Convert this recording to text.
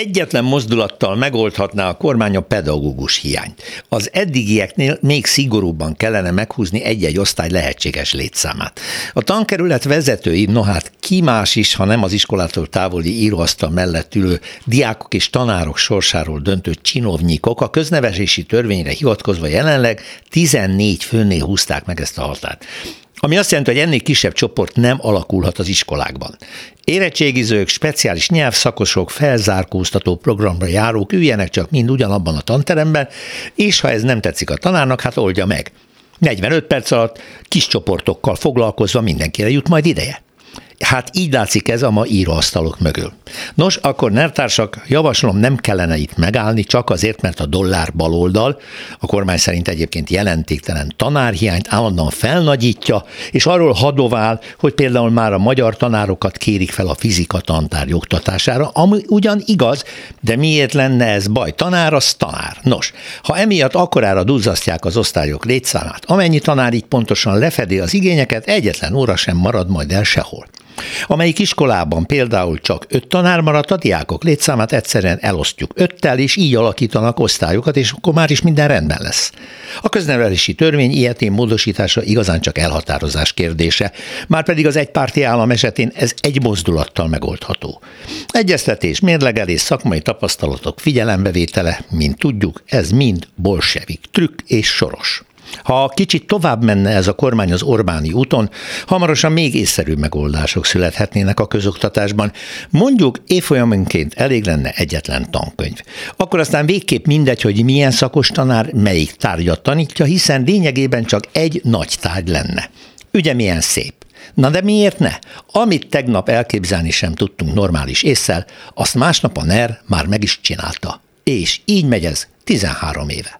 Egyetlen mozdulattal megoldhatná a kormány a pedagógus hiányt. Az eddigieknél még szigorúbban kellene meghúzni egy-egy osztály lehetséges létszámát. A tankerület vezetői, no hát ki más is, ha nem az iskolától távoli íróasztal mellett ülő diákok és tanárok sorsáról döntő csinovnyikok a köznevesési törvényre hivatkozva jelenleg 14 főnél húzták meg ezt a határt. Ami azt jelenti, hogy ennél kisebb csoport nem alakulhat az iskolákban. Érettségizők, speciális nyelvszakosok, felzárkóztató programra járók üljenek csak mind ugyanabban a tanteremben, és ha ez nem tetszik a tanárnak, hát oldja meg. 45 perc alatt kis csoportokkal foglalkozva mindenkire jut majd ideje. Hát így látszik ez a ma íróasztalok mögül. Nos, akkor nertársak, javaslom nem kellene itt megállni, csak azért, mert a dollár baloldal, a kormány szerint egyébként jelentéktelen tanárhiányt állandóan felnagyítja, és arról hadovál, hogy például már a magyar tanárokat kérik fel a fizika tantár oktatására, ami ugyan igaz, de miért lenne ez baj? Tanár az tanár. Nos, ha emiatt akkorára duzzasztják az osztályok létszámát, amennyi tanár így pontosan lefedi az igényeket, egyetlen óra sem marad majd el sehol. Amelyik iskolában például csak öt tanár maradt, a diákok létszámát egyszerűen elosztjuk öttel, és így alakítanak osztályokat, és akkor már is minden rendben lesz. A köznevelési törvény ilyetén módosítása igazán csak elhatározás kérdése, már pedig az egypárti állam esetén ez egy mozdulattal megoldható. Egyeztetés, mérlegelés, szakmai tapasztalatok figyelembevétele, mint tudjuk, ez mind bolsevik, trükk és soros. Ha kicsit tovább menne ez a kormány az Orbáni úton, hamarosan még észszerű megoldások születhetnének a közoktatásban. Mondjuk évfolyamonként elég lenne egyetlen tankönyv. Akkor aztán végképp mindegy, hogy milyen szakos tanár melyik tárgyat tanítja, hiszen lényegében csak egy nagy tárgy lenne. Ugye milyen szép. Na de miért ne? Amit tegnap elképzelni sem tudtunk normális észsel, azt másnap a NER már meg is csinálta. És így megy ez 13 éve.